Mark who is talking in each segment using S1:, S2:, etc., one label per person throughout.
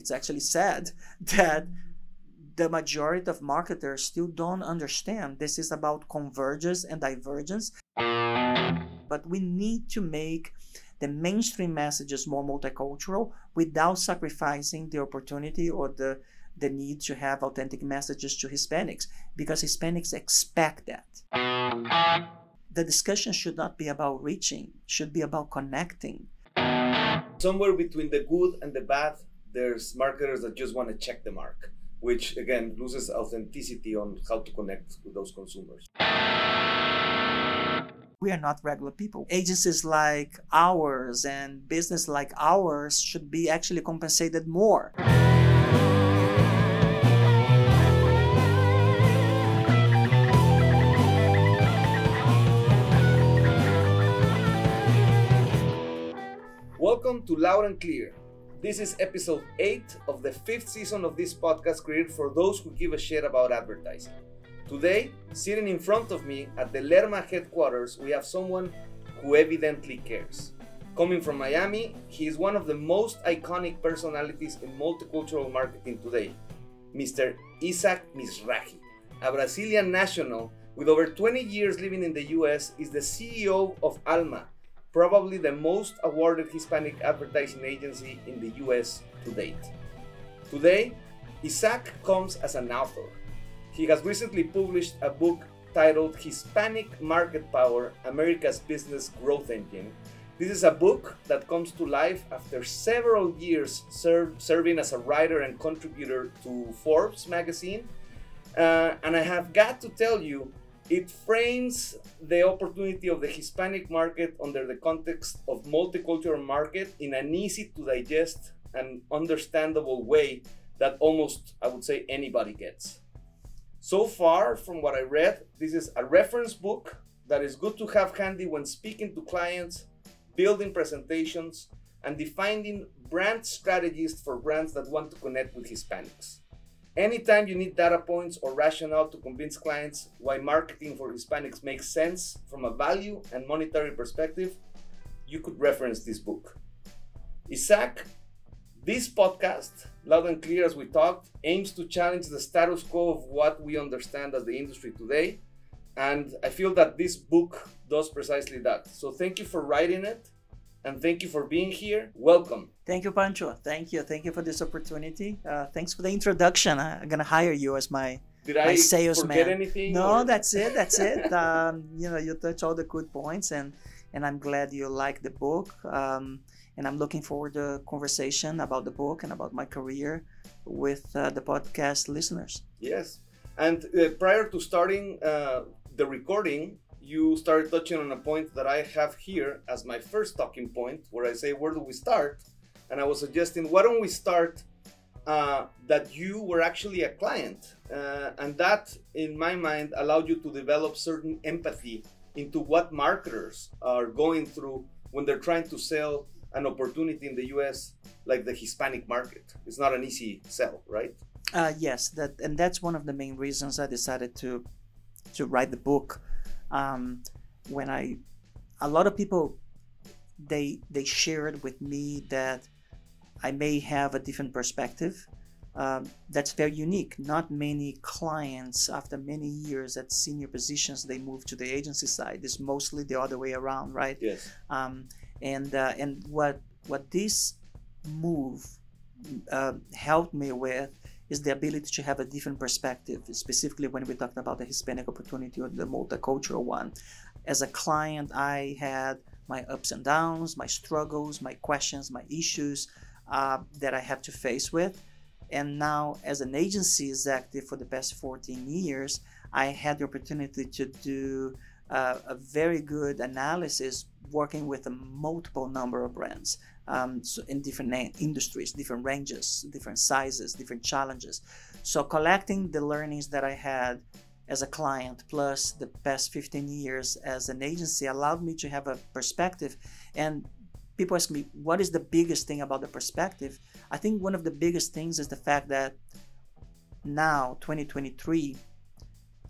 S1: it's actually sad that the majority of marketers still don't understand this is about convergence and divergence. But we need to make the mainstream messages more multicultural without sacrificing the opportunity or the the need to have authentic messages to Hispanics because Hispanics expect that. The discussion should not be about reaching, should be about connecting.
S2: Somewhere between the good and the bad, there's marketers that just want to check the mark, which again loses authenticity on how to connect with those consumers.
S1: We are not regular people. Agencies like ours and business like ours should be actually compensated more.
S2: Welcome to Loud and Clear. This is episode 8 of the fifth season of this podcast created for those who give a shit about advertising. Today, sitting in front of me at the Lerma headquarters, we have someone who evidently cares. Coming from Miami, he is one of the most iconic personalities in multicultural marketing today, Mr. Isaac Mizrahi, a Brazilian national with over 20 years living in the US, is the CEO of Alma, probably the most awarded Hispanic advertising agency in the US to date. Today, Isaac comes as an author. He has recently published a book titled Hispanic Market Power America's Business Growth Engine. This is a book that comes to life after several years ser- serving as a writer and contributor to Forbes magazine. Uh, and I have got to tell you, it frames the opportunity of the Hispanic market under the context of multicultural market in an easy to digest and understandable way that almost I would say anybody gets. So far from what I read, this is a reference book that is good to have handy when speaking to clients, building presentations, and defining brand strategies for brands that want to connect with Hispanics. Anytime you need data points or rationale to convince clients why marketing for Hispanics makes sense from a value and monetary perspective, you could reference this book. Isaac, this podcast, loud and clear as we talked, aims to challenge the status quo of what we understand as the industry today. And I feel that this book does precisely that. So thank you for writing it and thank you for being here. Welcome.
S1: Thank you, Pancho. Thank you. Thank you for this opportunity. Uh, thanks for the introduction. I'm gonna hire you as my
S2: Did
S1: my
S2: I
S1: salesman.
S2: forget anything?
S1: No,
S2: or-
S1: that's it. That's it. Um, you know, you touch all the good points, and and I'm glad you like the book. Um, and I'm looking forward to conversation about the book and about my career with uh, the podcast listeners.
S2: Yes. And uh, prior to starting uh, the recording, you started touching on a point that I have here as my first talking point, where I say, Where do we start? And I was suggesting, Why don't we start uh, that you were actually a client? Uh, and that, in my mind, allowed you to develop certain empathy into what marketers are going through when they're trying to sell an opportunity in the US like the Hispanic market. It's not an easy sell, right?
S1: Uh, yes, that and that's one of the main reasons I decided to to write the book. Um, when I, a lot of people, they they shared with me that I may have a different perspective. Um, that's very unique. Not many clients, after many years at senior positions, they move to the agency side. It's mostly the other way around, right?
S2: Yes.
S1: um, and uh, and what what this move uh, helped me with is the ability to have a different perspective, specifically when we talked about the Hispanic opportunity or the multicultural one. As a client, I had my ups and downs, my struggles, my questions, my issues uh, that I have to face with. And now, as an agency executive for the past 14 years, I had the opportunity to do uh, a very good analysis working with a multiple number of brands um, so in different industries, different ranges, different sizes, different challenges. So collecting the learnings that I had as a client plus the past 15 years as an agency allowed me to have a perspective and people ask me what is the biggest thing about the perspective i think one of the biggest things is the fact that now 2023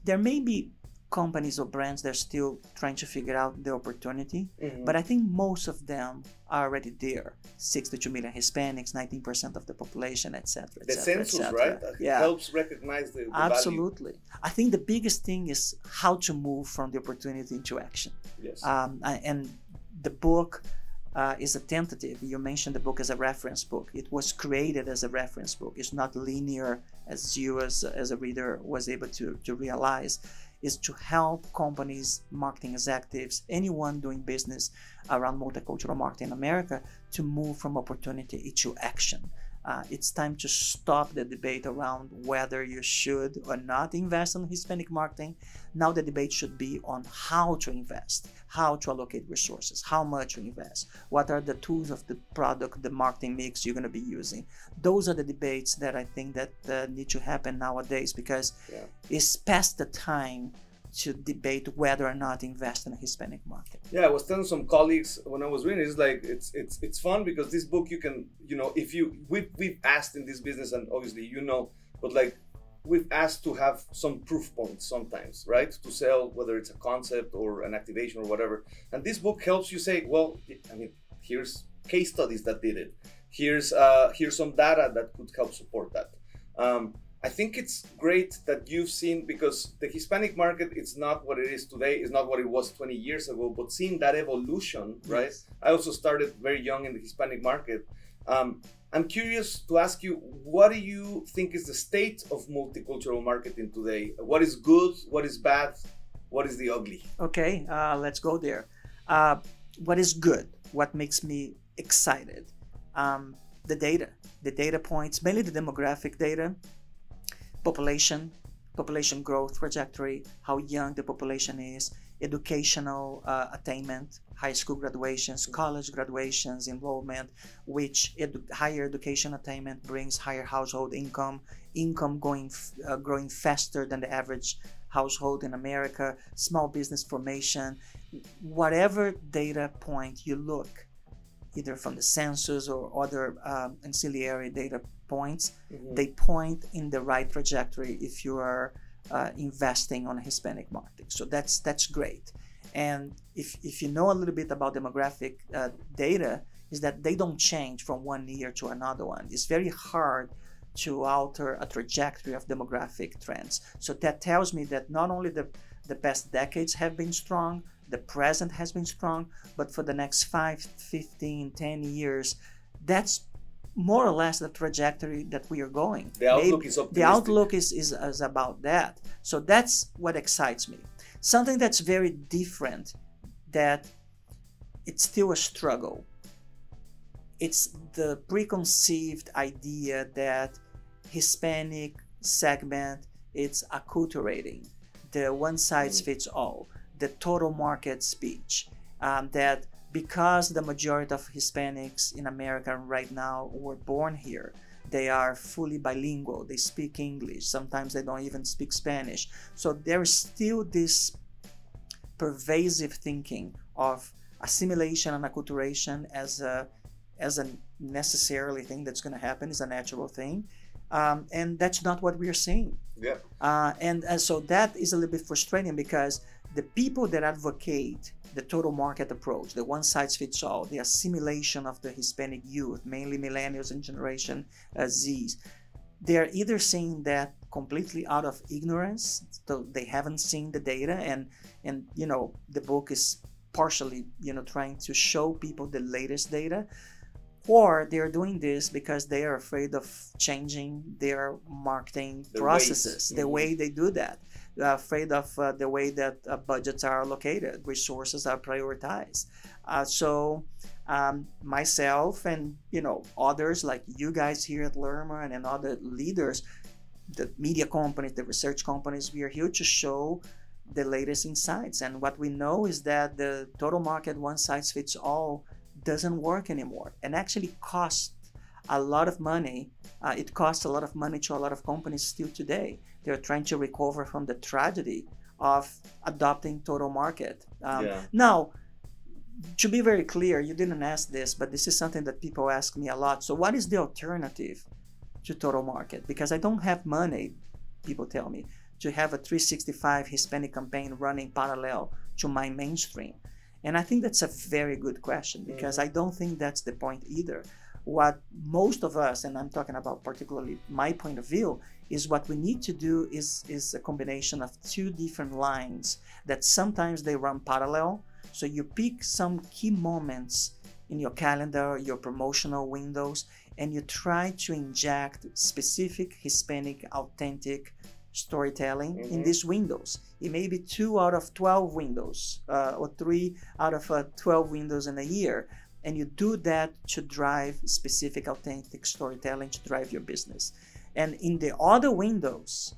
S1: there may be companies or brands they're still trying to figure out the opportunity
S2: Mhm.
S1: but i think most of them are already there 62 million hispanics 19% of the population etc
S2: the census, right? Uh,
S1: yeah
S2: Helps recognize the, the value.
S1: absolutely i think the biggest thing is how to move from the opportunity into action
S2: Yes.
S1: um, and the book uh, is a tentative. You mentioned the book as a reference book. It was created as a reference book. It's not linear, as you as, as a reader was able to, to realize. Is to help companies, marketing executives, anyone doing business around multicultural marketing in America to move from opportunity into action. Uh, it's time to stop the debate around whether you should or not invest in Hispanic marketing. Now the debate should be on how to invest, how to allocate resources, how much to invest, what are the tools of the product, the marketing mix you're going to be using. Those are the debates that I think that uh, need to happen nowadays because
S2: Yeah.
S1: it's past the time to debate whether or not invest in a Hispanic market.
S2: Yeah, I was telling some colleagues when I was reading, it's like it's it's it's fun because this book you can you know if you we've we've asked in this business and obviously you know, but like we've asked to have some proof points sometimes, right? To sell whether it's a concept or an activation or whatever. And this book helps you say, well, I mean, here's case studies that did it. Here's uh here's some data that could help support that. Um, I think it's great that you've seen because the Hispanic market it's not what it is today, it's not what it was 20 years ago, but seeing that evolution, right? I also started very young in the Hispanic market. Um, I'm curious to ask you, what do you think is the state of multicultural marketing today? What is good? What is bad? What is the ugly?
S1: Okay, uh, let's go there. Uh, what is good? What makes me excited? Um, the data, the data points, mainly the demographic data, population, population growth trajectory, how young the population is, educational uh, attainment, high school graduations, college graduations, enrollment, which edu- higher education attainment brings higher household income, income going f- uh, growing faster than the average household in America, small business formation, whatever data point you look, either from the census or other um, ancillary data points, they point in the right trajectory if you are uh, investing on Hispanic marketing. So that's that's great. And if, if you know a little bit about demographic uh, data, is that they don't change from one year to another one. It's very hard to alter a trajectory of demographic trends. So that tells me that not only the, the past decades have been strong, the present has been strong, but for the next 5, 15, 10 years, that's more or less the trajectory that we are going.
S2: The outlook
S1: Maybe-
S2: is
S1: the outlook is, is, is about that. So that's what excites me. Something that's very different that it's still a struggle. It's the preconceived idea that Hispanic segment it's acculturating, the one size fits all, the total market speech, um, that because the majority of Hispanics in America right now were born here, they are fully bilingual. They speak English. Sometimes they don't even speak Spanish. So there is still this pervasive thinking of assimilation and acculturation as a as a necessarily thing that's going to happen is a natural thing, um, and that's not what we are seeing.
S2: Yeah.
S1: Uh, and, and so that is a little bit frustrating because the people that advocate the total market approach, the one size fits all, the assimilation of the Hispanic youth, mainly millennials and Generation uh, Zs, they're either seeing that completely out of ignorance, so they haven't seen the data, and and you know the book is partially you know trying to show people the latest data, or they're doing this because they are afraid of changing their marketing
S2: Their
S1: processes,
S2: ways.
S1: the way they do that. They're afraid of uh, the way that uh, budgets are allocated, resources are prioritized. Uh, so um, myself and you know others like you guys here at Lerma and, and other leaders, the media companies, the research companies, we are here to show the latest insights. And what we know is that the total market one size fits all doesn't work anymore and actually costs a lot of money. Uh, it costs a lot of money to a lot of companies still today. They're trying to recover from the tragedy of adopting total market. Um,
S2: Yeah.
S1: Now, to be very clear, you didn't ask this, but this is something that people ask me a lot. So, what is the alternative to total market? Because I don't have money, people tell me, to have a 365 Hispanic campaign running parallel to my mainstream? And I think that's a very good question because I don't think that's the point either. What most of us, and I'm talking about particularly my point of view, is what we need to do is, is a combination of two different lines that sometimes they run parallel. So you pick some key moments in your calendar, your promotional windows, and you try to inject specific Hispanic, authentic storytelling in
S2: Mhm.
S1: these windows. It may be two out of 12 windows uh, or three out of uh, 12 windows in a year. And you do that to drive specific, authentic storytelling to drive your business. And in the other windows,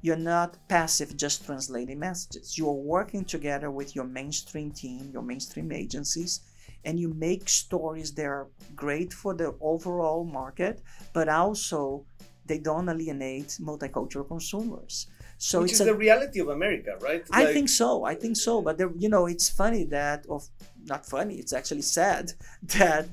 S1: you're not passive just translating messages. You're working together with your mainstream team, your mainstream agencies, and you make stories that are great for the overall market, but also they don't alienate multicultural consumers. So
S2: Which
S1: it's
S2: is
S1: a,
S2: the reality of America, right?
S1: I
S2: Like,
S1: think so. I think so. But there, you know, it's funny that, of not funny. It's actually sad that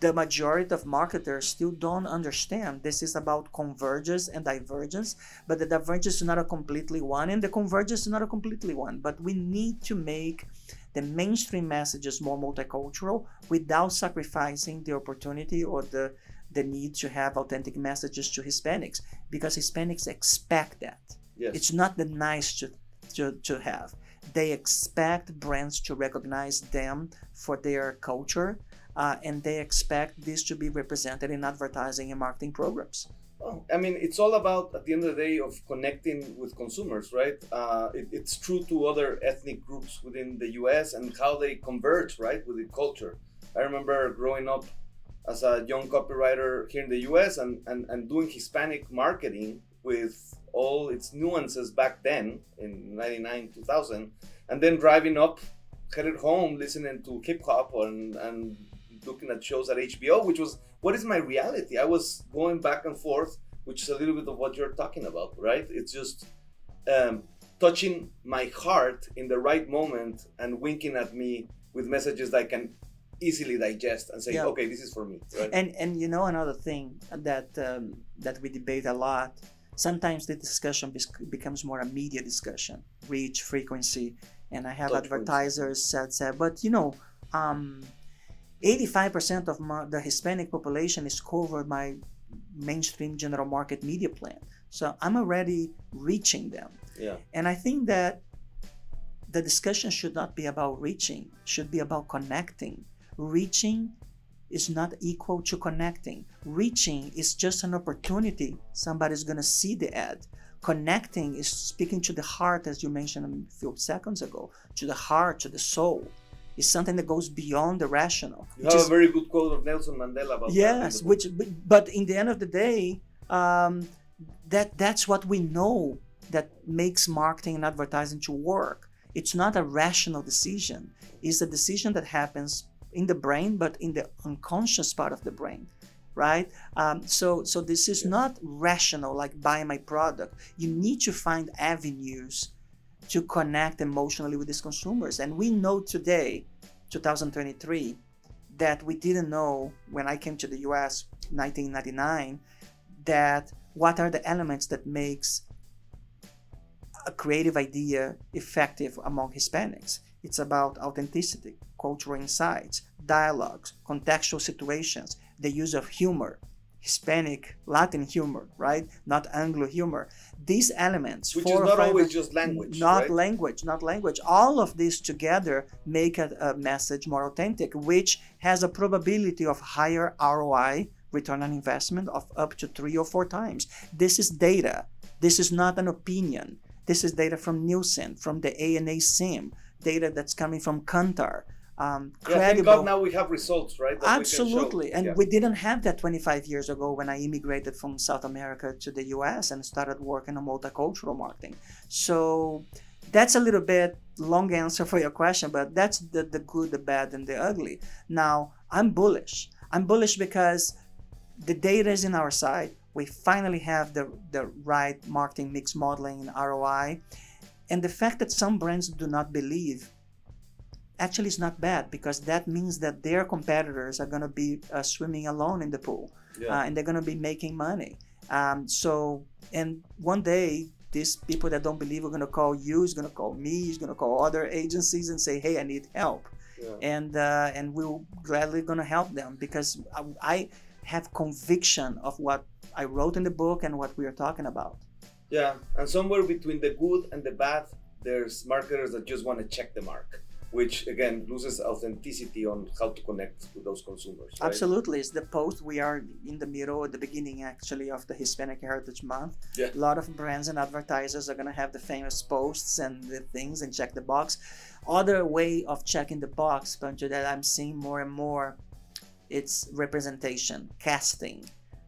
S1: the majority of marketers still don't understand this is about convergence and divergence. But the divergence is not a completely one, and the convergence is not a completely one. But we need to make the mainstream messages more multicultural without sacrificing the opportunity or the the need to have authentic messages to Hispanics because Hispanics expect that.
S2: yes.
S1: It's not the nice to, to, to have. They expect brands to recognize them for their culture, uh, and they expect this to be represented in advertising and marketing programs.
S2: Well, I mean, it's all about at the end of the day of connecting with consumers, right? Uh, it, it's true to other ethnic groups within the U.S. and how they converge, right, with the culture. I remember growing up as a young copywriter here in the U.S. and, and, and doing Hispanic marketing with all its nuances back then in 99 2000 and then driving up headed home listening to hip hop and, and looking at shows at hbo which was what is my reality i was going back and forth which is a little bit of what you're talking about right it's just um, touching my heart in the right moment and winking at me with messages that i can easily digest and say
S1: Yeah.
S2: okay this is for me right
S1: And and you know another thing that um, that we debate a lot. Sometimes the discussion becomes more a media discussion, reach, frequency, and I have
S2: Touch
S1: advertisers that say, but you know, um, 85% of my, the Hispanic population is covered by mainstream general market media plan. So I'm already reaching them.
S2: yeah
S1: And I think that the discussion should not be about reaching, should be about connecting. Reaching is not equal to connecting. Reaching is just an opportunity. Somebody's going to see the ad. Connecting is speaking to the heart, as you mentioned a few seconds ago, to the heart, to the soul. It's something that goes beyond the rational.
S2: you
S1: which
S2: have
S1: is-
S2: a very good quote of nelson mandela about that
S1: yes
S2: the
S1: which but in the end of the day um, that that's what we know that makes marketing and advertising to work it's not a rational decision it's a decision that happens in the brain but in the unconscious part of the brain right um, so so this is
S2: Yes.
S1: not rational like buy my product you need to find avenues to connect emotionally with these consumers and we know today 2023 that we didn't know when I came to the US 1999 that what are the elements that makes a creative idea effective among Hispanics. It's about authenticity, cultural insights, dialogues, contextual situations, the use of humor, Hispanic, Latin humor, right? Not Anglo humor. These elements,
S2: which is not always just language
S1: not
S2: right?
S1: language not language all of these together make a, a message more authentic which has a probability of higher roi return on investment of up to three or four times this is data this is not an opinion this is data from nielsen from the ana sim data that's coming from kantar um,
S2: yeah, thank God now we have results, right?
S1: Absolutely. And
S2: Yeah.
S1: we didn't have that 25 years ago when I immigrated from South America to the US and started working on multicultural marketing. So that's a little bit long answer for your question, but that's the, the good, the bad, and the ugly. Now, I'm bullish. I'm bullish because the data is in our side. We finally have the, the right marketing mix modeling and ROI. And the fact that some brands do not believe actually is not bad because that means that their competitors are going to be uh, swimming alone in the pool
S2: Yeah.
S1: uh, and they're going to be making money. Um, so, and one day these people that don't believe are going to call you, is going to call me, is going to call other agencies and say, "Hey, I need help,"
S2: Yeah.
S1: and uh, and we're gladly going to help them because I, I have conviction of what I wrote in the book and what we are talking about.
S2: Yeah, and somewhere between the good and the bad, there's marketers that just want to check the mark, which again loses authenticity on how to connect to those consumers. right?
S1: Absolutely, it's the post. We are in the middle, at the beginning actually of the Hispanic Heritage Month.
S2: Yeah.
S1: A lot of brands and advertisers are gonna have the famous posts and the things and check the box. Other way of checking the box, Pancho, that I'm seeing more and more, it's representation, casting.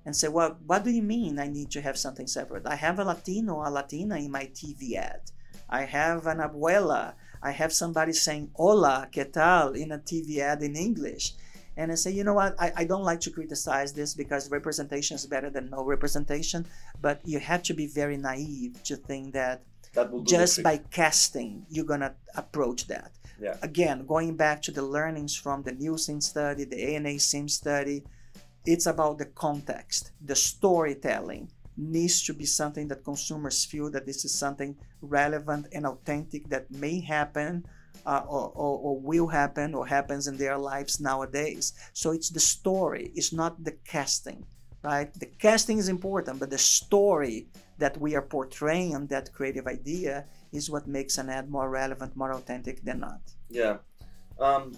S1: And say, well, what do you mean I need to have something separate? I have a Latino, a Latina in my TV ad. I have an abuela. I have somebody saying hola, ¿qué tal? in a TV ad in English. And I say, you know what? I, I don't like to criticize this because representation is better than no representation. But you have to be very naive to think that
S2: That will do the
S1: just by casting, you're going to approach that.
S2: Yeah.
S1: Again, going back to the learnings from the Nielsen study, the ANA SIM study, it's about the context. The storytelling needs to be something that consumers feel that this is something relevant and authentic that may happen uh, or, or, or will happen or happens in their lives nowadays. So it's the story, it's not the casting, right? The casting is important, but the story that we are portraying on that creative idea is what makes an ad more relevant, more authentic than not.
S2: Yeah. Um,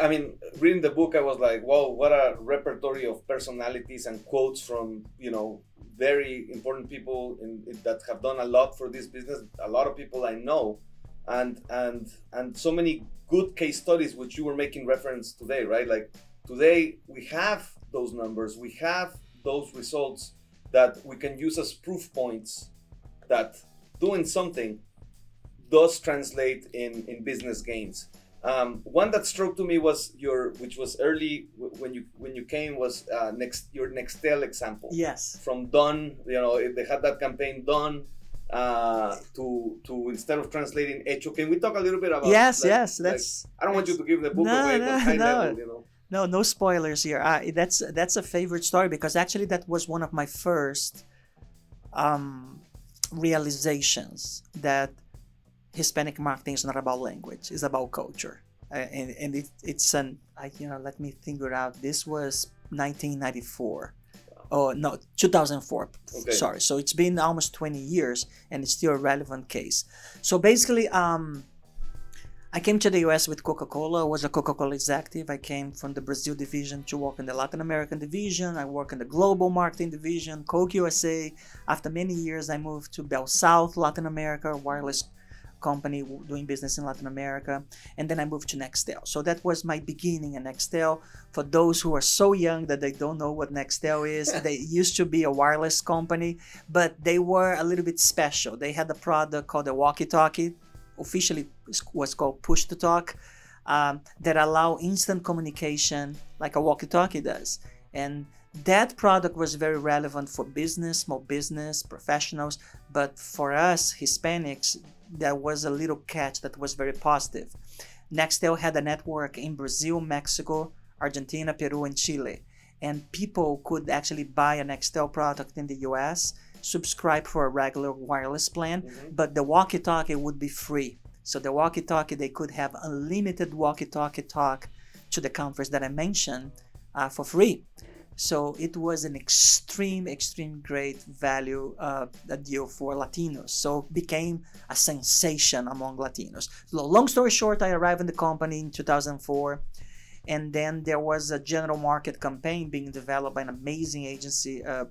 S2: I mean, reading the book, I was like, wow, what a repertory of personalities and quotes from, you know, very important people in, that have done a lot for this business. A lot of people I know, and and and so many good case studies which you were making reference today, right? Like today we have those numbers, we have those results that we can use as proof points that doing something does translate in in business gains. Um, one that struck to me was your, which was early when you when you came was uh, next your Nextel example
S1: Yes.
S2: from done. You know, if they had that campaign done uh, to to instead of translating hecho. Can we talk a little bit about?
S1: Yes,
S2: like-
S1: yes.
S2: like,
S1: That's
S2: I don't want you to give the book
S1: No,
S2: away,
S1: no, no.
S2: level, you know.
S1: No, no spoilers here. Uh, that's that's a favorite story because actually that was one of my first um, realizations that Hispanic marketing is not about language; it's about culture. Uh, and and it, it's an I you know let me figure out. This was 1994. Oh no, 2004.
S2: Okay.
S1: Sorry. So it's been almost 20 years, and it's still a relevant case. So basically, um, I came to the US with Coca Cola. I was a Coca Cola executive. I came from the Brazil division to work in the Latin American division. I work in the global marketing division, Coke USA. After many years, I moved to Bell South, Latin America, wireless company doing business in Latin America. And then I moved to Nextel. So that was my beginning in Nextel. For those who are so young that they don't know what Nextel is, they used to be a wireless company, but they were a little bit special. They had a product called the walkie talkie officially was called push to talk um, that allow instant communication like a walkie-talkie does and that product was very relevant for business small business professionals but for us hispanics there was a little catch that was very positive nextel had a network in brazil mexico argentina peru and chile and people could actually buy a nextel product in the us subscribe for a regular wireless plan
S2: Mhm.
S1: but the walkie-talkie would be free. So the walkie-talkie they could have unlimited walkie-talkie talk to the countries that I mentioned uh, for free. So it was an extreme, extreme great value uh, deal for Latinos. So became a sensation among Latinos. So long story short, I arrived in the company in 2004 and then there was a general market campaign being developed by an amazing agency, uh,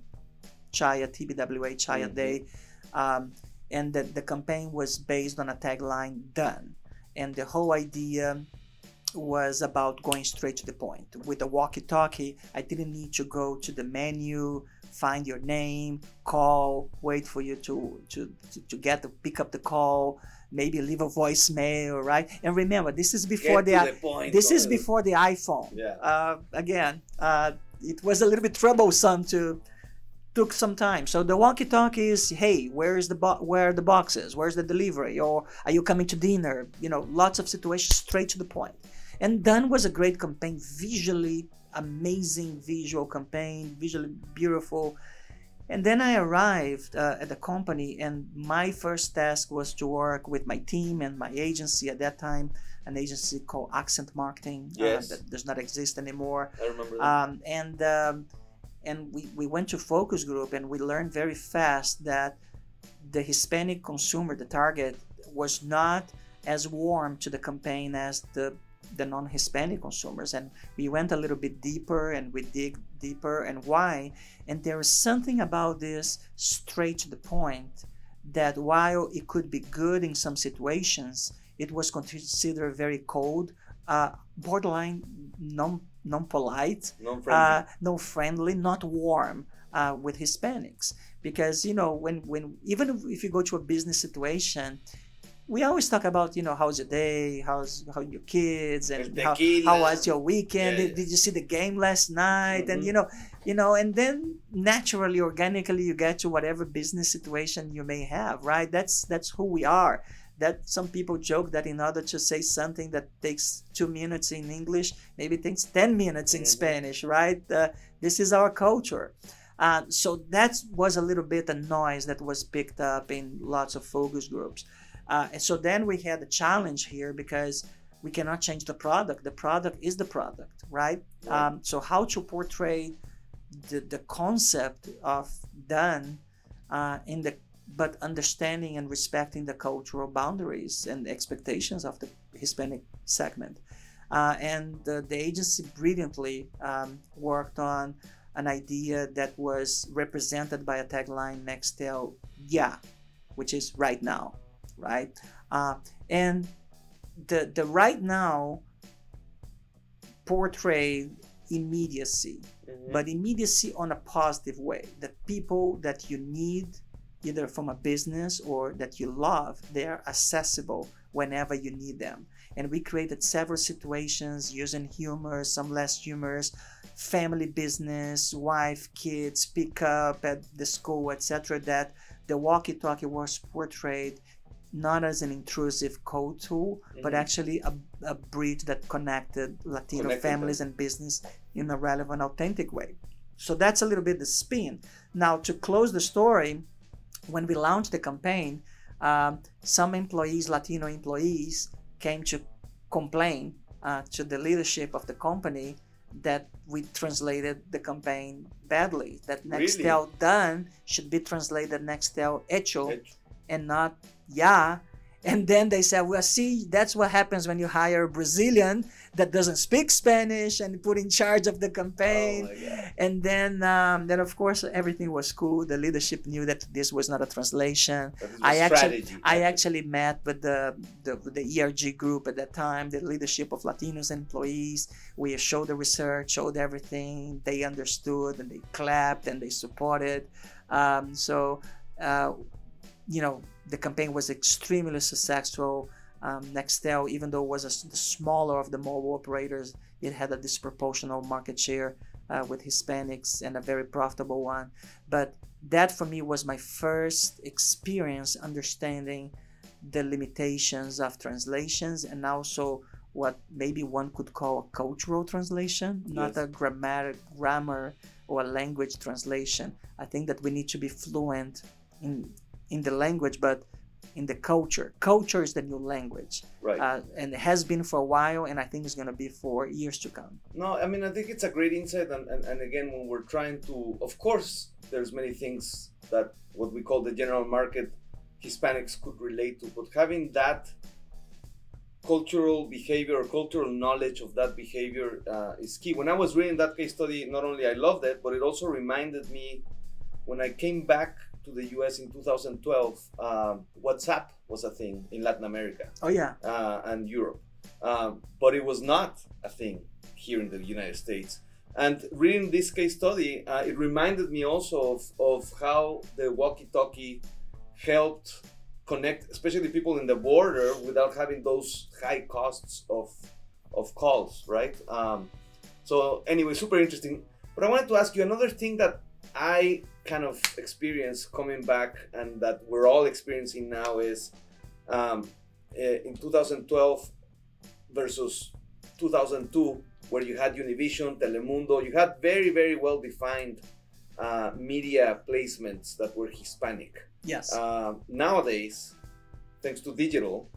S1: Chiat TBWA Chiat
S2: Mhm.
S1: Day, um, and the, the campaign was based on a tagline "Done," and the whole idea was about going straight to the point. With the walkie-talkie, I didn't need to go to the menu, find your name, call, wait for you to to to, get to pick up the call, maybe leave a voicemail, right? And remember, this is before
S2: Get
S1: the
S2: the point.
S1: this is before the iPhone.
S2: Yeah.
S1: Uh, again, uh, it was a little bit troublesome to took some time. So the walkie-talkie is, hey, where is the bo- where are the boxes? Where's the delivery? Or are you coming to dinner? You know, lots of situations straight to the point. And Done was a great campaign, visually amazing visual campaign, visually beautiful. And then I arrived uh, at the company, and my first task was to work with my team and my agency at that time, an agency called Accent Marketing
S2: Yes.
S1: uh, that does not exist anymore.
S2: I remember that.
S1: Um, and um, and we, we went to focus group, and we learned very fast that the Hispanic consumer, the target, was not as warm to the campaign as the the non-Hispanic consumers, and we went a little bit deeper and we dig deeper and why. And there is something about this straight to the point that while it could be good in some situations, it was considered very cold, uh, borderline non non polite,
S2: Non-friendly.
S1: uh, no friendly, not warm uh, with Hispanics. Because you know when when even if you go to a business situation, we always talk about you know how's your day, how's how your kids, and how, how was your weekend?
S2: Yeah,
S1: Did,
S2: yeah.
S1: did you see the game last night? And
S2: Mhm.
S1: you know, you know, and then naturally, organically, you get to whatever business situation you may have, right? That's that's who we are. That some people joke that in order to say something that takes two minutes in English, maybe takes ten minutes in
S2: Mhm.
S1: Spanish, right? Uh, this is our culture. Uh, so that was a little bit a noise that was picked up in lots of focus groups. Uh, and so then we had a challenge here because we cannot change the product. The product is the product, right?
S2: Right.
S1: Um, so how to portray the, the concept of done uh, in the but understanding and respecting the cultural boundaries and expectations of the Hispanic segment. Uh, and the, the agency brilliantly um, worked on an idea that was represented by a tagline Nextel, yeah, which is right now, right? Uh, and the the right now portray immediacy,
S2: Mhm.
S1: but immediacy on a positive way. The people that you need, either from a business or that you love, they are accessible whenever you need them. And we created several situations using humor, some less humorous, family business, wife, kids, pick up at the school, etc. That the walkie-talkie was portrayed not as an intrusive code tool, but
S2: Mhm.
S1: actually a, a bridge that connected Latino
S2: Connected
S1: families and business in a relevant, authentic way. So that's a little bit the spin. Now, to close the story, when we launched the campaign, um, some employees, Latino employees, came to complain uh, to the leadership of the company that we translated the campaign badly. That
S2: Really?
S1: Nextel done should be translated Nextel hecho
S2: It-
S1: and not yeah. And then they said, well, see, that's what happens when you hire a Brazilian that doesn't speak Spanish and put in charge of the
S2: oh
S1: campaign.
S2: God.
S1: and then, um, then of course, everything was cool. The leadership knew that this was not a translation. I actually,
S2: strategy.
S1: I actually met with the, the the ERG group at that time, the leadership of Latinos employees. We showed the research, showed everything. They understood and they clapped and they supported. Um, so, uh, you know, the campaign was extremely successful. Um, Nextel, even though it was a the smaller of the mobile operators, it had a disproportional market share uh, with Hispanics and a very profitable one. But that for me was my first experience understanding the limitations of translations and also what maybe one could call a cultural translation, not a grammatic grammar or a language translation. I think that we need to be fluent in in the language, but in the culture. Culture is the new language,
S2: right.
S1: uh, and it has been for a while, and I think it's going to be for years to come.
S2: No, I mean I think it's a great insight, and, and, and again, when we're trying to, of course, there's many things that what we call the general market Hispanics could relate to, but having that cultural behavior or cultural knowledge of that behavior uh, is key. When I was reading that case study, not only I loved it, but it also reminded me when I came back to the U.S. in 2012, um, WhatsApp was a thing in Latin America
S1: Oh yeah,
S2: uh, and Europe. Um, but it was not a thing here in the United States. And reading this case study, uh, it reminded me also of, of how the walkie talkie helped connect, especially people in the border, without having those high costs of, of calls, right? Um, so, anyway, super interesting. But I wanted to ask you another thing that I kind of experience coming back and that we're all experiencing now is um, eh, in 2012 versus 2002, where you had Univision, Telemundo, you had very, very well defined uh, media placements that were Hispanic.
S1: Yes.
S2: Uh, nowadays, thanks to digital,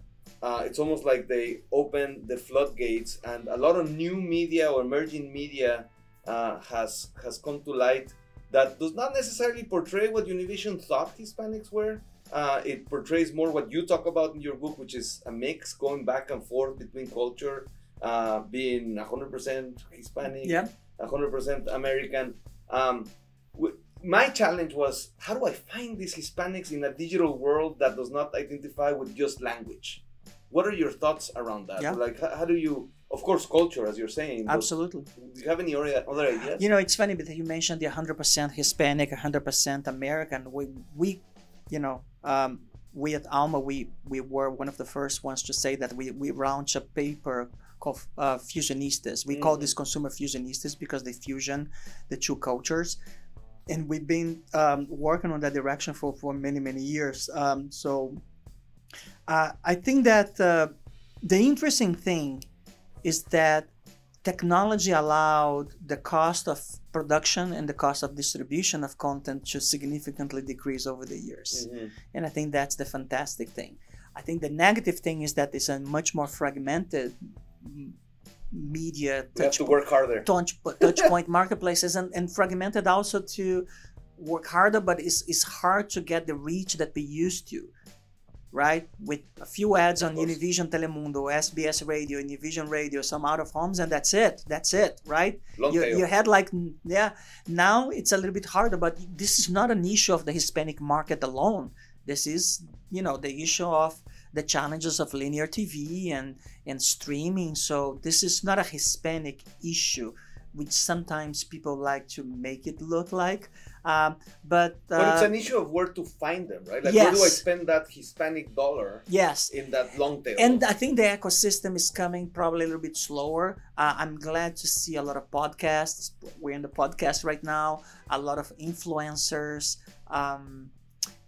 S2: uh, it's almost like they open the floodgates, and a lot of new media or emerging media uh, has has come to light that does not necessarily portray what Univision thought Hispanics were. Uh, it portrays more what you talk about in your book, which is a mix going back and forth between culture, uh, being 100% Hispanic,
S1: yeah.
S2: 100% American. Um, my challenge was how do I find these Hispanics in a digital world that does not identify with just language? What are your thoughts around that?
S1: Yeah.
S2: Like, how do you, of course, culture, as you're saying.
S1: Absolutely.
S2: Do you have any other other ideas?
S1: You know, it's funny because you mentioned the 100% Hispanic, 100% American. We, we you know, um, we at Alma, we, we were one of the first ones to say that we, we launched a paper called uh, Fusionistas. We call
S2: Mhm.
S1: this consumer fusionistas because they fusion the two cultures. And we've been um, working on that direction for, for many, many years. Um, so uh, I think that uh, the interesting thing is that technology allowed the cost of production and the cost of distribution of content to significantly decrease over the years.
S2: Mhm.
S1: And I think that's the fantastic thing. I think the negative thing is that it's a much more fragmented media
S2: We
S1: touch
S2: to work harder.
S1: touch, touch point marketplaces and, and fragmented also to work harder, but it's, it's hard to get the reach that we used to, right? With a few ads on Univision Telemundo, SBS Radio, Univision Radio, some out of homes, and that's it. That's it, right?
S2: Long
S1: You,
S2: tail.
S1: you had like, yeah, now it's a little bit harder, but this is not an issue of the Hispanic market alone. This is, you know, the issue of the challenges of linear TV and, and streaming. So this is not a Hispanic issue, which sometimes people like to make it look like. Um, but, uh,
S2: but it's an issue of where to find them, right? Like, where do I spend that Hispanic dollar
S1: yes,
S2: in that long tail?
S1: and I think the ecosystem is coming probably a little bit slower. Uh, I'm glad to see a lot of podcasts. We're in the podcast right now. A lot of influencers. Um,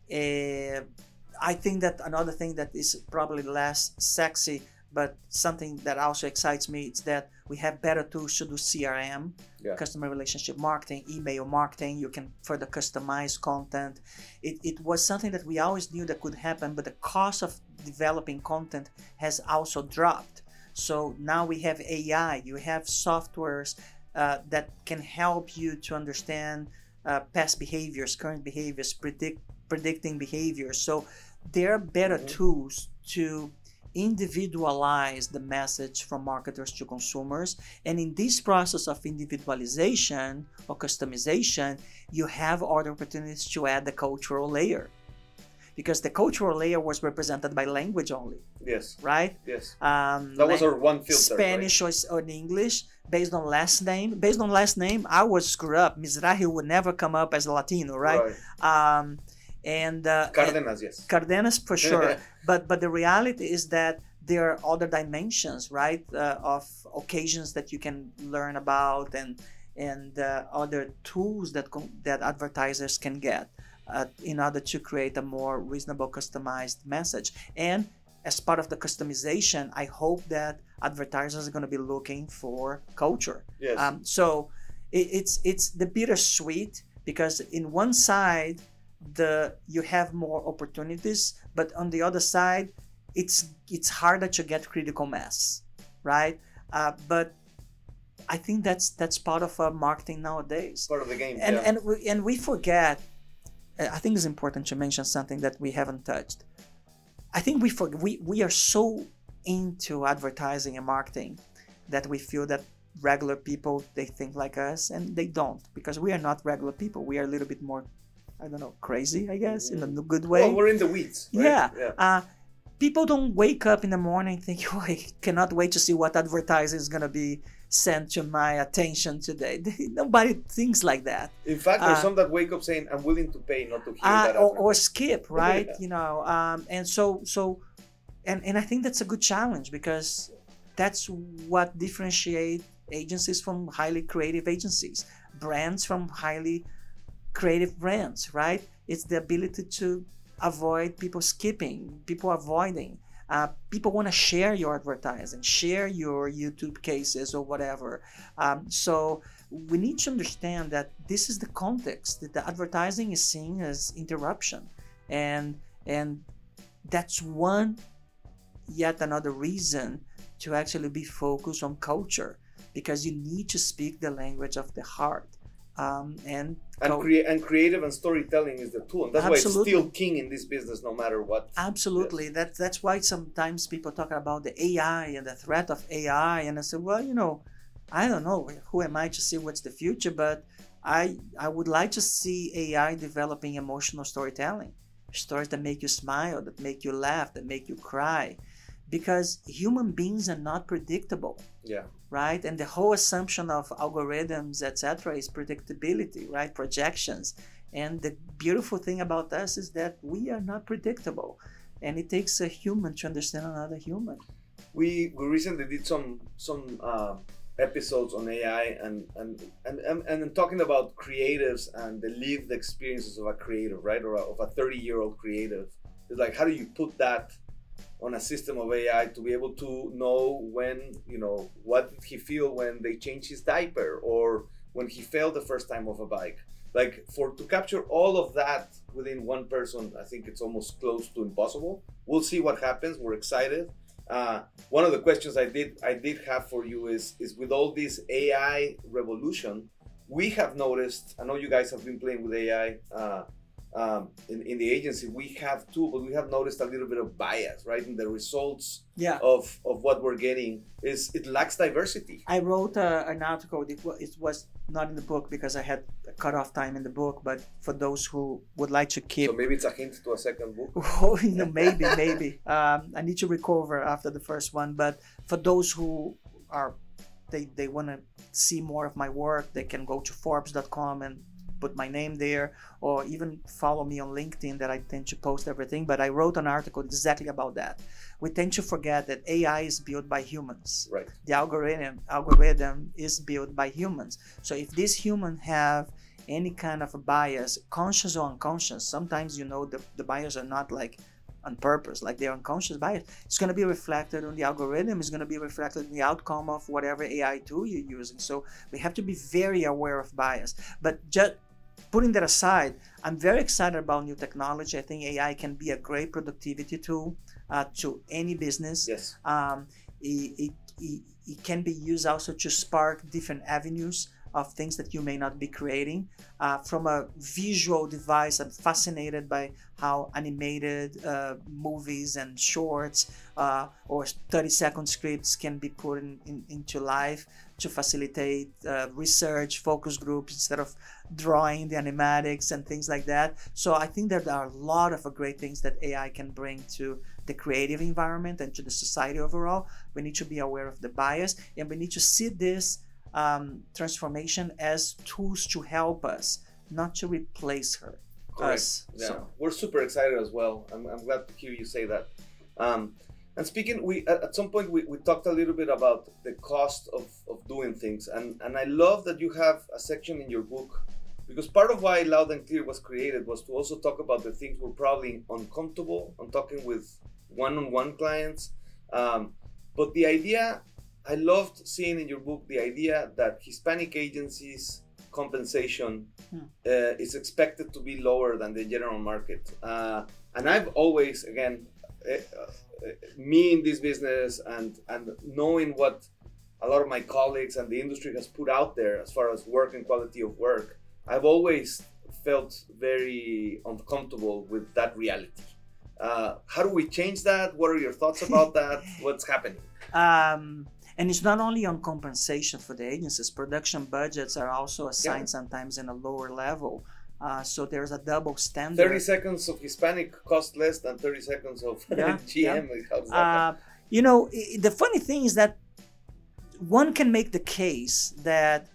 S1: eh, I think that another thing that is probably less sexy, but something that also excites me, is that we have better tools to do CRM,
S2: Yeah.
S1: customer relationship marketing, email marketing. You can further customize content. It, it was something that we always knew that could happen, but the cost of developing content has also dropped. So now we have AI, you have softwares uh, that can help you to understand uh, past behaviors, current behaviors, predict predicting behaviors. So there are better
S2: Mhm.
S1: tools to individualize the message from marketers to consumers. And in this process of individualization or customization, you have other opportunities to add the cultural layer. Because the cultural layer was represented by language only,
S2: yes,
S1: right?
S2: yes.
S1: Um,
S2: That was our one filter.
S1: Spanish or, or English based on last name. Based on last name, I would screw up. Mizrahi would never come up as Latino, right? Um, and, uh, and
S2: Cardenas, yes.
S1: Cardenas for sure. But but the reality is that there are other dimensions, right, uh, of occasions that you can learn about and and uh, other tools that con- that advertisers can get uh, in order to create a more reasonable, customized message. And as part of the customization, I hope that advertisers are going to be looking for culture.
S2: yes.
S1: Um, so it, it's it's the bittersweet because in one side the you have more opportunities, but on the other side it's it's harder to get critical mass, right? Uh, but I think that's that's part of uh, marketing nowadays
S2: part of the game.
S1: and
S2: yeah.
S1: and we, and we forget uh, i think it's important to mention something that we haven't touched i think we for, we we are so into advertising and marketing that we feel that regular people they think like us and they don't because we are not regular people we are a little bit more i don't know crazy i guess in a good way
S2: well, we're in the weeds. Right?
S1: yeah.
S2: yeah.
S1: uh, people don't wake up in the morning thinking, oh, I cannot wait to see what advertising is going to be sent to my attention today. Nobody thinks like that.
S2: In fact, there's
S1: uh,
S2: some that wake up saying, "I'm willing to pay not to hear
S1: Uh,
S2: that."
S1: or, or skip, right?
S2: Yeah.
S1: You know, um, and so, so, and, and I think that's a good challenge because that's what differentiate agencies from highly creative agencies, brands from highly creative brands, right? It's the ability to avoid people skipping, people avoiding. Uh, people want to share your advertising, share your YouTube cases or whatever. Um, so we need to understand that this is the context that the advertising is seen as interruption and and that's one yet another reason to actually be focused on culture because you need to speak the language of the heart um, and
S2: and, crea- and creative and storytelling is the tool. And that's why it's still king in this business, no matter what.
S1: Absolutely. That that's why sometimes people talk about the AI and the threat of AI, and I say, well, you know, I don't know who am I to see what's the future, but I I would like to see AI developing emotional storytelling, stories that make you smile, that make you laugh, that make you cry, because human beings are not predictable
S2: Yeah.
S1: right? And the whole assumption of algorithms etc is predictability right? Projections. And the beautiful thing about us is that we are not predictable and it takes a human to understand another human.
S2: We we recently did some some uh, episodes on AI and and, and and and talking about creatives and the lived experiences of a creative, right, or a, of a thirty year old creative. It's like how do you put that on a system of AI to be able to know when you know what did he feel when they changed his diaper or when he fell the first time off a bike. Like for to capture all of that within one person, I think it's almost close to impossible. We'll see what happens. We're excited. Uh, one of the questions I did I did have for you is is with all this AI revolution, we have noticed. I know you guys have been playing with AI uh, um, in in the agency. We have too, but we have noticed a little bit of bias, right, in the results
S1: yeah
S2: of of what we're getting. Is it lacks diversity?
S1: i wrote uh, an article it wa- it was not in the book because i had a cutoff time in the book but for those who would like to keep
S2: So maybe it's a hint to a second book.
S1: Oh, you know, maybe, maybe. Um, I need to recover after the first one. But for those who are, they, they want to see more of my work, they can go to Forbes.com and put my name there, or even follow me on LinkedIn. That I tend to post everything. But I wrote an article exactly about that. We tend to forget that AI is built by humans
S2: Right.
S1: the algorithm algorithm is built by humans so if these humans have any kind of a bias conscious or unconscious sometimes you know the, the bias are not like on purpose like they're unconscious bias it's going to be reflected on the algorithm it's going to be reflected in the outcome of whatever ai tool you're using so we have to be very aware of bias but just putting that aside i'm very excited about new technology i think ai can be a great productivity tool uh, to any business
S2: Yes.
S1: um, it, it, it, it can be used also to spark different avenues of things that you may not be creating. Uh, from a visual device, I'm fascinated by how animated uh, movies and shorts uh, or 30 second scripts can be put in, in, into life to facilitate uh, research, focus groups instead of drawing the animatics and things like that. So I think that there are a lot of uh, great things that AI can bring to the creative environment and to the society overall. We need to be aware of the bias and we need to see this um, transformation as tools to help us, not to replace her.
S2: Correct.
S1: Us.
S2: Yeah,
S1: So,
S2: we're super excited as well. I'm, I'm glad to hear you say that. Um, and speaking, we at, at some point we, we talked a little bit about the cost of, of doing things, and and I love that you have a section in your book because part of why Loud and Clear was created was to also talk about the things we're probably uncomfortable on talking with one-on-one clients. Um, but the idea, I loved seeing in your book the idea that Hispanic agencies compensation
S1: Hmm.
S2: uh, is expected to be lower than the general market. Uh, and I've always, again, uh, uh, me in this business and and knowing what a lot of my colleagues and the industry has put out there as far as work and quality of work, I've always felt very uncomfortable with that reality. Uh, how do we change that? What are your thoughts about that? What's happening?
S1: um, and it's not only on compensation for the agencies, production budgets are also assigned sometimes in a lower level. Uh, so there's a double standard.
S2: 30 seconds of Hispanic cost less than 30 seconds of
S1: Yeah,
S2: GM. That
S1: Uh, you know, i- the funny thing is that one can make the case that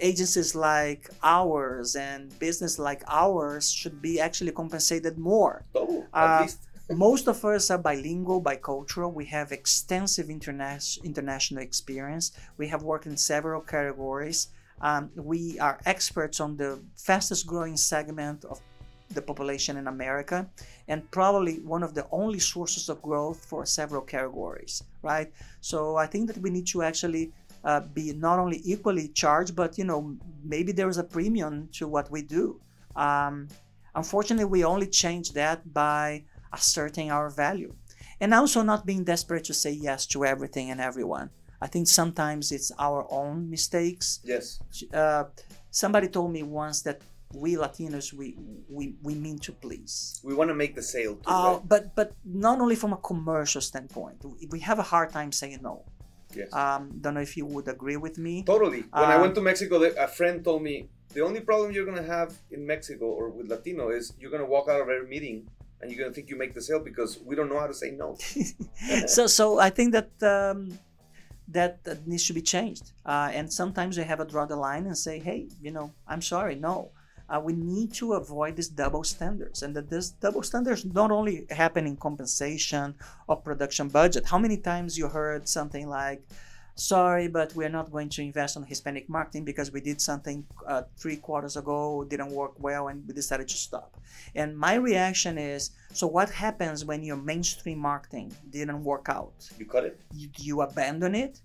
S1: agencies like ours and business like ours should be actually compensated more.
S2: Oh, at
S1: Uh,
S2: least.
S1: Most of us are bilingual, bicultural. We have extensive interna- international experience. We have worked in several categories. Um, we are experts on the fastest growing segment of the population in America and probably one of the only sources of growth for several categories, right? So I think that we need to actually uh, be not only equally charged, but you know maybe there is a premium to what we do. Um, unfortunately, we only change that by asserting our value, and also not being desperate to say yes to everything and everyone. I think sometimes it's our own mistakes.
S2: Yes.
S1: Uh, somebody told me once that we Latinos we we, we mean to please.
S2: We want to make the sale too.
S1: Uh,
S2: right?
S1: but but not only from a commercial standpoint, we- have a hard time saying no.
S2: Yes.
S1: Um, don't know if you would agree with me.
S2: Totally. When I
S1: Um,
S2: went to Mexico, a friend told me the only problem you're gonna have in Mexico or with Latino is you're gonna walk out of every meeting and you're gonna think you make the sale because we don't know how to say no.
S1: so so I think that um, that, that needs to be changed. Uh, and sometimes we have to draw the line and say, hey, you know, I'm sorry, no. Uh, we need to avoid these double standards, and that this double standards not only happen in compensation or production budget. How many times you heard something like, "Sorry, but we're not going to invest on Hispanic marketing because we did something uh, three quarters ago, didn't work well, and we decided to stop." And my reaction is, so what happens when your mainstream marketing didn't work out?
S2: You cut it.
S1: You, you abandon it?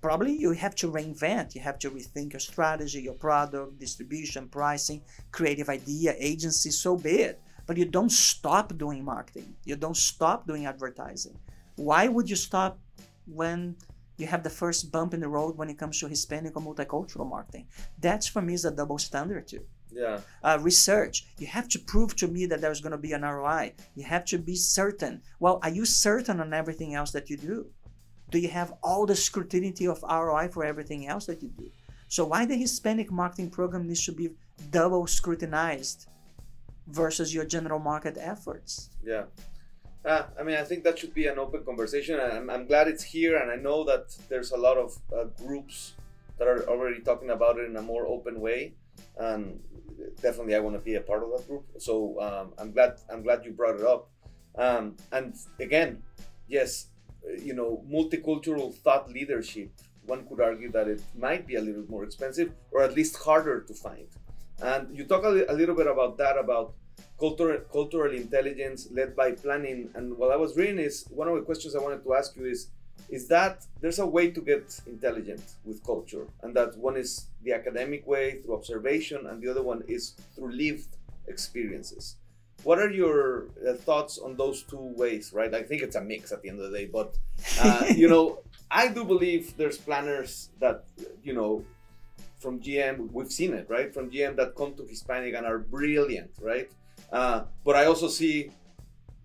S1: Probably you have to reinvent. You have to rethink your strategy, your product, distribution, pricing, creative idea, agency, so be it. But you don't stop doing marketing. You don't stop doing advertising. Why would you stop when you have the first bump in the road when it comes to Hispanic or multicultural marketing? That's for me is a double standard too
S2: Yeah.
S1: uh, research. You have to prove to me that there's going to be an ROI. You have to be certain. Well, are you certain on everything else that you do? Do you have all the scrutiny of ROI for everything else that you do? So why the Hispanic marketing program needs to be double scrutinized versus your general market efforts?
S2: Yeah. Uh, I mean, I think that should be an open conversation, I'm, I'm glad it's here. And I know that there's a lot of uh, groups that are already talking about it in a more open way. And definitely, I want to be a part of that group. So um, I'm glad I'm glad you brought it up. Um, and again, yes, you know, multicultural thought leadership. One could argue that it might be a little more expensive, or at least harder to find. And you talk a, li- a little bit about that about cultural cultural intelligence led by planning. And what I was reading is one of the questions I wanted to ask you is is that there's a way to get intelligent with culture, and that one is the academic way through observation, and the other one is through lived experiences. What are your uh, thoughts on those two ways? Right, I think it's a mix at the end of the day, but uh, you know, I do believe there's planners that you know from GM, we've seen it, right? From GM that come to Hispanic and are brilliant, right? Uh, but I also see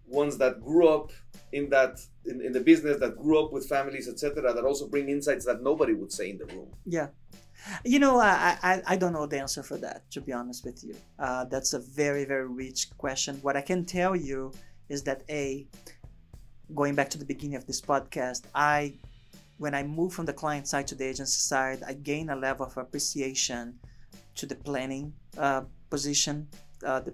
S2: ones that grew up in that in, in the business, that grew up with families, etc., that also bring insights that nobody would say in the room.
S1: Yeah. You know, I, I, I don't know the answer for that, to be honest with you. Uh, that's a very, very rich question. What I can tell you is that, A, going back to the beginning of this podcast, I, when I moved from the client side to the agency side, I gained a level of appreciation to the planning uh, position uh, the,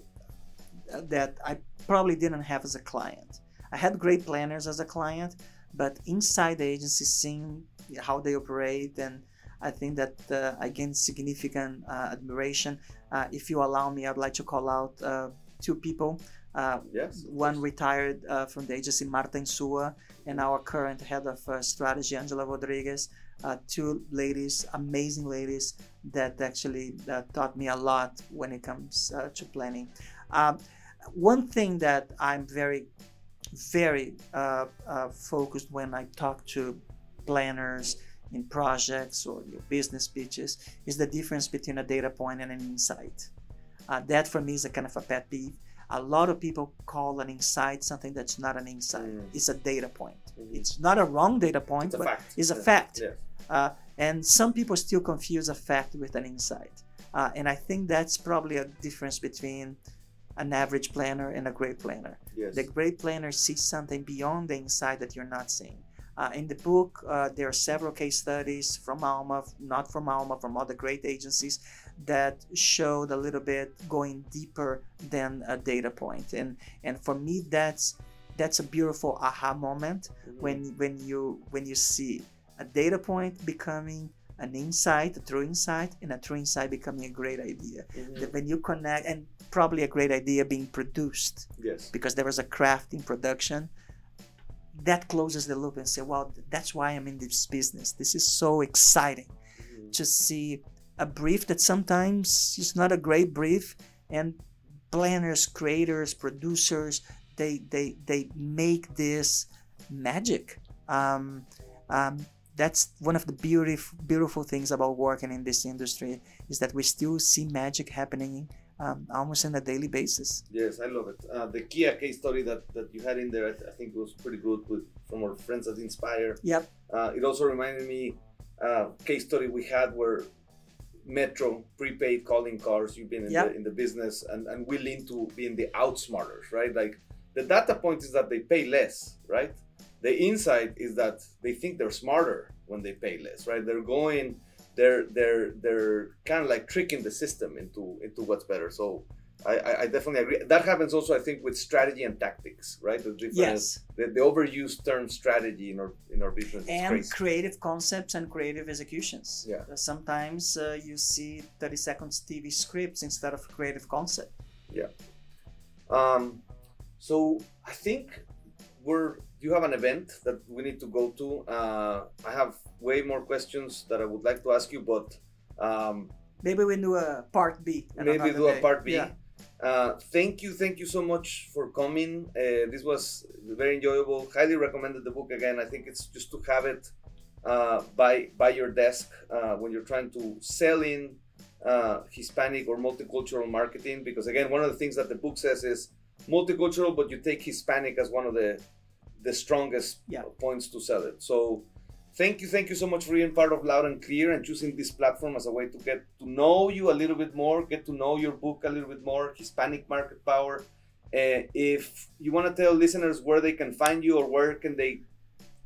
S1: that I probably didn't have as a client. I had great planners as a client, but inside the agency, seeing how they operate and I think that uh, I gained significant uh, admiration. Uh, if you allow me, I'd like to call out uh, two people. Uh,
S2: Yes.
S1: one retired uh, from the agency, Martin Insua, and our current head of uh, strategy, Angela Rodriguez. Uh, two ladies, amazing ladies, that actually uh, taught me a lot when it comes uh, to planning. Um, one thing that I'm very, very uh, uh, focused when I talk to planners in projects or your business pitches is the difference between a data point and an insight. Uh, that for me is a kind of a pet peeve. A lot of people call an insight something that's not an insight.
S2: Mm.
S1: It's a data point.
S2: Mhm.
S1: It's not a wrong data point,
S2: It's a
S1: but
S2: fact.
S1: it's a
S2: Yeah.
S1: fact.
S2: Yeah.
S1: Uh, and some people still confuse a fact with an insight. Uh, and I think that's probably a difference between an average planner and a great planner.
S2: Yes.
S1: The great planner sees something beyond the insight that you're not seeing. Uh, in the book, uh, there are several case studies from Alma, not from Alma, from other great agencies that showed a little bit going deeper than a data point. And and for me, that's that's a beautiful aha moment
S2: Mhm.
S1: when when you when you see a data point becoming an insight, a true insight, and a true insight becoming a great idea.
S2: Mhm.
S1: That When you connect, and probably a great idea being produced
S2: Yes.
S1: because there was a craft in production that closes the loop and say, well, that's why I'm in this business. This is so exciting
S2: Mhm.
S1: to see a brief that sometimes is not a great brief and planners creators producers they they they make this magic um, um, that's one of the beautiful beautiful things about working in this industry is that we still see magic happening um, almost on a daily basis
S2: Yes, I love it. Uh, the Kia case study that, that you had in there, I, th- I think was pretty good with from our friends at Inspire.
S1: yep
S2: Uh, it also reminded me uh, case study we had where Metro prepaid calling cars. You've been in,
S1: Yep.
S2: the, in the business and, and willing to being the outsmarters, right? Like the data point is that they pay less, right? The insight is that they think they're smarter when they pay less, right? They're going, they're they're they're kind of like tricking the system into into what's better. So. I, I- definitely agree. That happens also, I think, with strategy and tactics, right? The different,
S1: yes
S2: the, the overused term strategy in our in our business
S1: and creative concepts and creative executions
S2: Yeah.
S1: Uh, sometimes uh, you see 30 seconds tv scripts instead of creative concept Yeah.
S2: Um, so I think we're you have an event that we need to go to. Uh, I have way more questions that I would like to ask you, but um,
S1: maybe we do a part b
S2: maybe do a part B.
S1: yeah.
S2: Uh, thank you, thank you so much for coming. Uh, this was very enjoyable. Highly recommended the book again. I think it's just to have it uh, by by your desk uh, when you're trying to sell in uh, Hispanic or multicultural marketing. Because again, one of the things that the book says is multicultural, but you take Hispanic as one of the the strongest
S1: Yeah.
S2: points to sell it. So thank you, thank you so much for being part of Loud and Clear and choosing this platform as a way to get to know you a little bit more, get to know your book a little bit more, Hispanic Market Power. Uh, if you want to tell listeners where they can find you or where can they,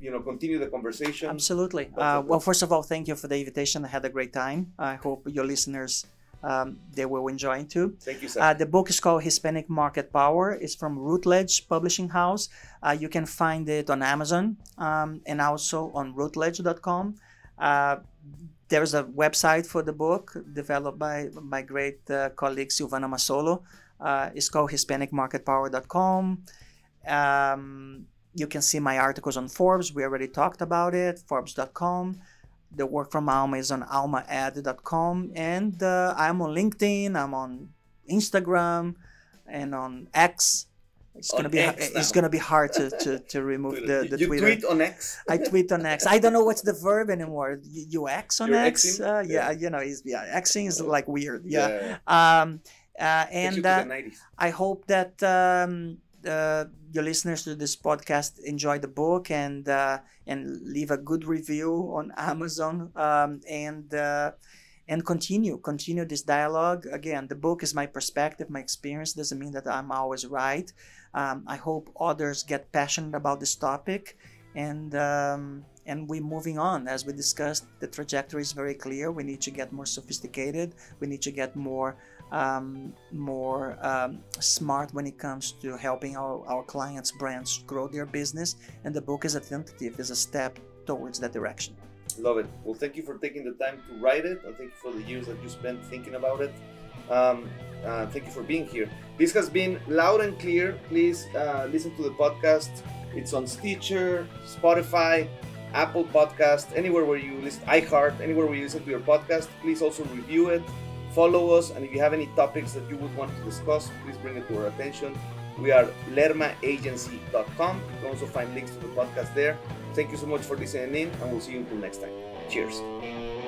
S2: you know, continue the conversation.
S1: Absolutely. Uh, well, first of all, thank you for the invitation. I had a great time. I hope your listeners um, they will enjoy it too.
S2: Thank you, sir.
S1: Uh, the book is called Hispanic Market Power. It's from Routledge Publishing House. Uh, you can find it on Amazon um, and also on routledge.com. Uh, there's a website for the book developed by my great uh, colleague Silvana Masolo. Uh, it's called HispanicMarketPower.com. Um, you can see my articles on Forbes. We already talked about it. Forbes.com. The work from Alma is on almaad.com. And uh, I'm on LinkedIn. I'm on Instagram and on X. It's
S2: On
S1: gonna be it's gonna be hard to, to, to remove the, the
S2: you
S1: Twitter.
S2: tweet on X.
S1: I tweet on X. I don't know what's the verb anymore. You, you X on
S2: You're
S1: X? Uh, yeah,
S2: Yeah.
S1: you know, it's, yeah, Xing is like weird. Yeah.
S2: yeah.
S1: Um, uh, and uh, I hope that um, uh, your listeners to this podcast enjoy the book and uh, and leave a good review on Amazon um, and uh, and continue continue this dialogue. Again, the book is my perspective, my experience. Doesn't mean that I'm always right. Um, I hope others get passionate about this topic and. Um, and we're moving on as we discussed the trajectory is very clear we need to get more sophisticated we need to get more um, more um, smart when it comes to helping our, our clients' brands grow their business. And the book is a tentative, is a step towards that direction.
S2: Love it. Well, thank you for taking the time to write it, and thank you for the years that you spent thinking about it. Um, uh, thank you for being here. This has been loud and clear. Please uh, listen to the podcast. It's on Stitcher, Spotify, Apple Podcast, anywhere where you listen, iHeart, anywhere where you listen to your podcast. Please also review it, follow us, and if you have any topics that you would want to discuss, please bring it to our attention. We are lermaagency.com. You can also find links to the podcast there. Thank you so much for listening in, and we'll see you until next time. Cheers.